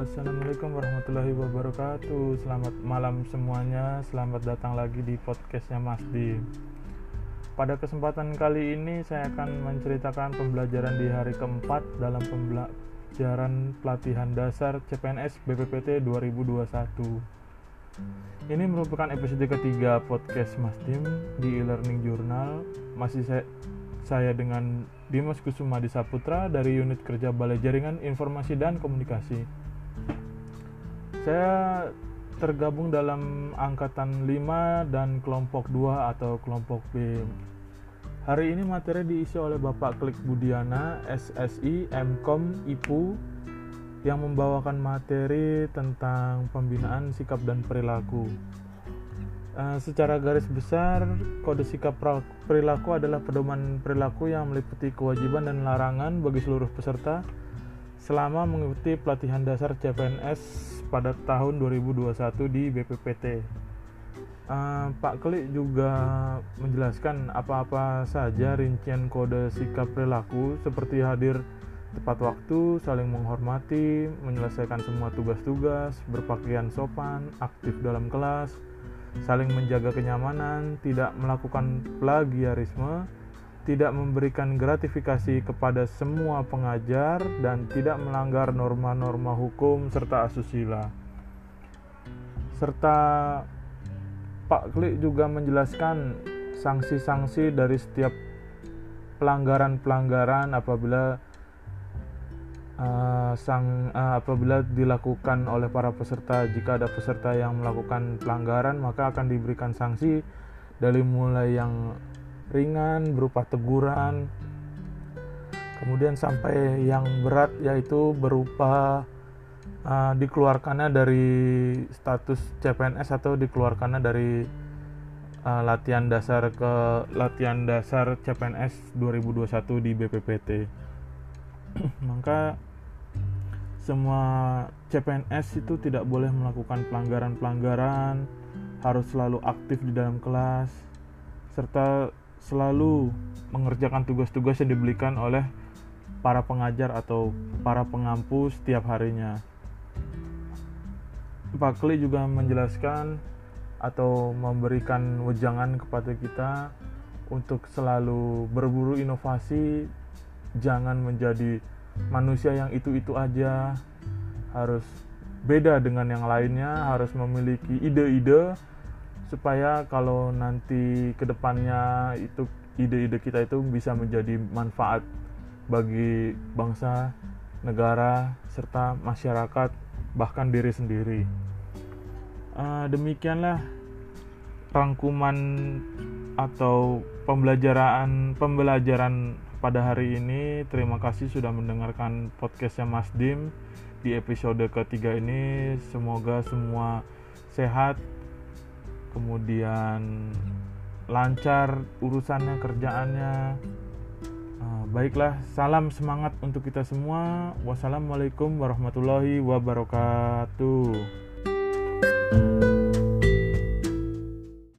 Assalamualaikum warahmatullahi wabarakatuh. Selamat malam semuanya. Selamat datang lagi di podcastnya Mas Dim Pada kesempatan kali ini saya akan menceritakan pembelajaran di hari keempat Dalam pembelajaran pelatihan dasar CPNS BPPT 2021 Ini merupakan episode ketiga podcast Mas Dim di e-learning journal. Masih saya, saya dengan Dimas Kusuma Disaputra dari Unit Kerja Balai Jaringan Informasi dan Komunikasi. Saya tergabung dalam angkatan 5 dan kelompok 2 atau kelompok B. Hari ini materi diisi oleh Bapak Klik Budiana, SSI, MKOM, IPU yang membawakan materi tentang pembinaan sikap dan perilaku. Uh, secara garis besar, kode sikap perilaku adalah pedoman perilaku yang meliputi kewajiban dan larangan bagi seluruh peserta selama mengikuti pelatihan dasar CPNS pada tahun 2021 di BPPT. Uh, eh, Pak Klik juga menjelaskan apa-apa saja rincian kode sikap perilaku seperti hadir tepat waktu, saling menghormati, menyelesaikan semua tugas-tugas, berpakaian sopan, aktif dalam kelas, saling menjaga kenyamanan, tidak melakukan plagiarisme, tidak memberikan gratifikasi kepada semua pengajar dan tidak melanggar norma-norma hukum serta asusila. Serta Pak Klik juga menjelaskan sanksi-sanksi dari setiap pelanggaran-pelanggaran apabila uh, sang uh, apabila dilakukan oleh para peserta jika ada peserta yang melakukan pelanggaran maka akan diberikan sanksi dari mulai yang ringan berupa teguran kemudian sampai yang berat yaitu berupa uh, dikeluarkannya dari status CPNS atau dikeluarkannya dari uh, latihan dasar ke latihan dasar CPNS 2021 di BPPT maka semua CPNS itu tidak boleh melakukan pelanggaran-pelanggaran harus selalu aktif di dalam kelas serta selalu mengerjakan tugas-tugas yang diberikan oleh para pengajar atau para pengampu setiap harinya. Pak Kli juga menjelaskan atau memberikan wejangan kepada kita untuk selalu berburu inovasi, jangan menjadi manusia yang itu-itu aja, harus beda dengan yang lainnya, harus memiliki ide-ide supaya kalau nanti ke depannya itu ide-ide kita itu bisa menjadi manfaat bagi bangsa, negara, serta masyarakat, bahkan diri sendiri. Uh, demikianlah rangkuman atau pembelajaran pembelajaran pada hari ini. Terima kasih sudah mendengarkan podcastnya Mas Dim di episode ketiga ini. Semoga semua sehat, kemudian lancar urusannya kerjaannya uh, baiklah salam semangat untuk kita semua wassalamualaikum warahmatullahi wabarakatuh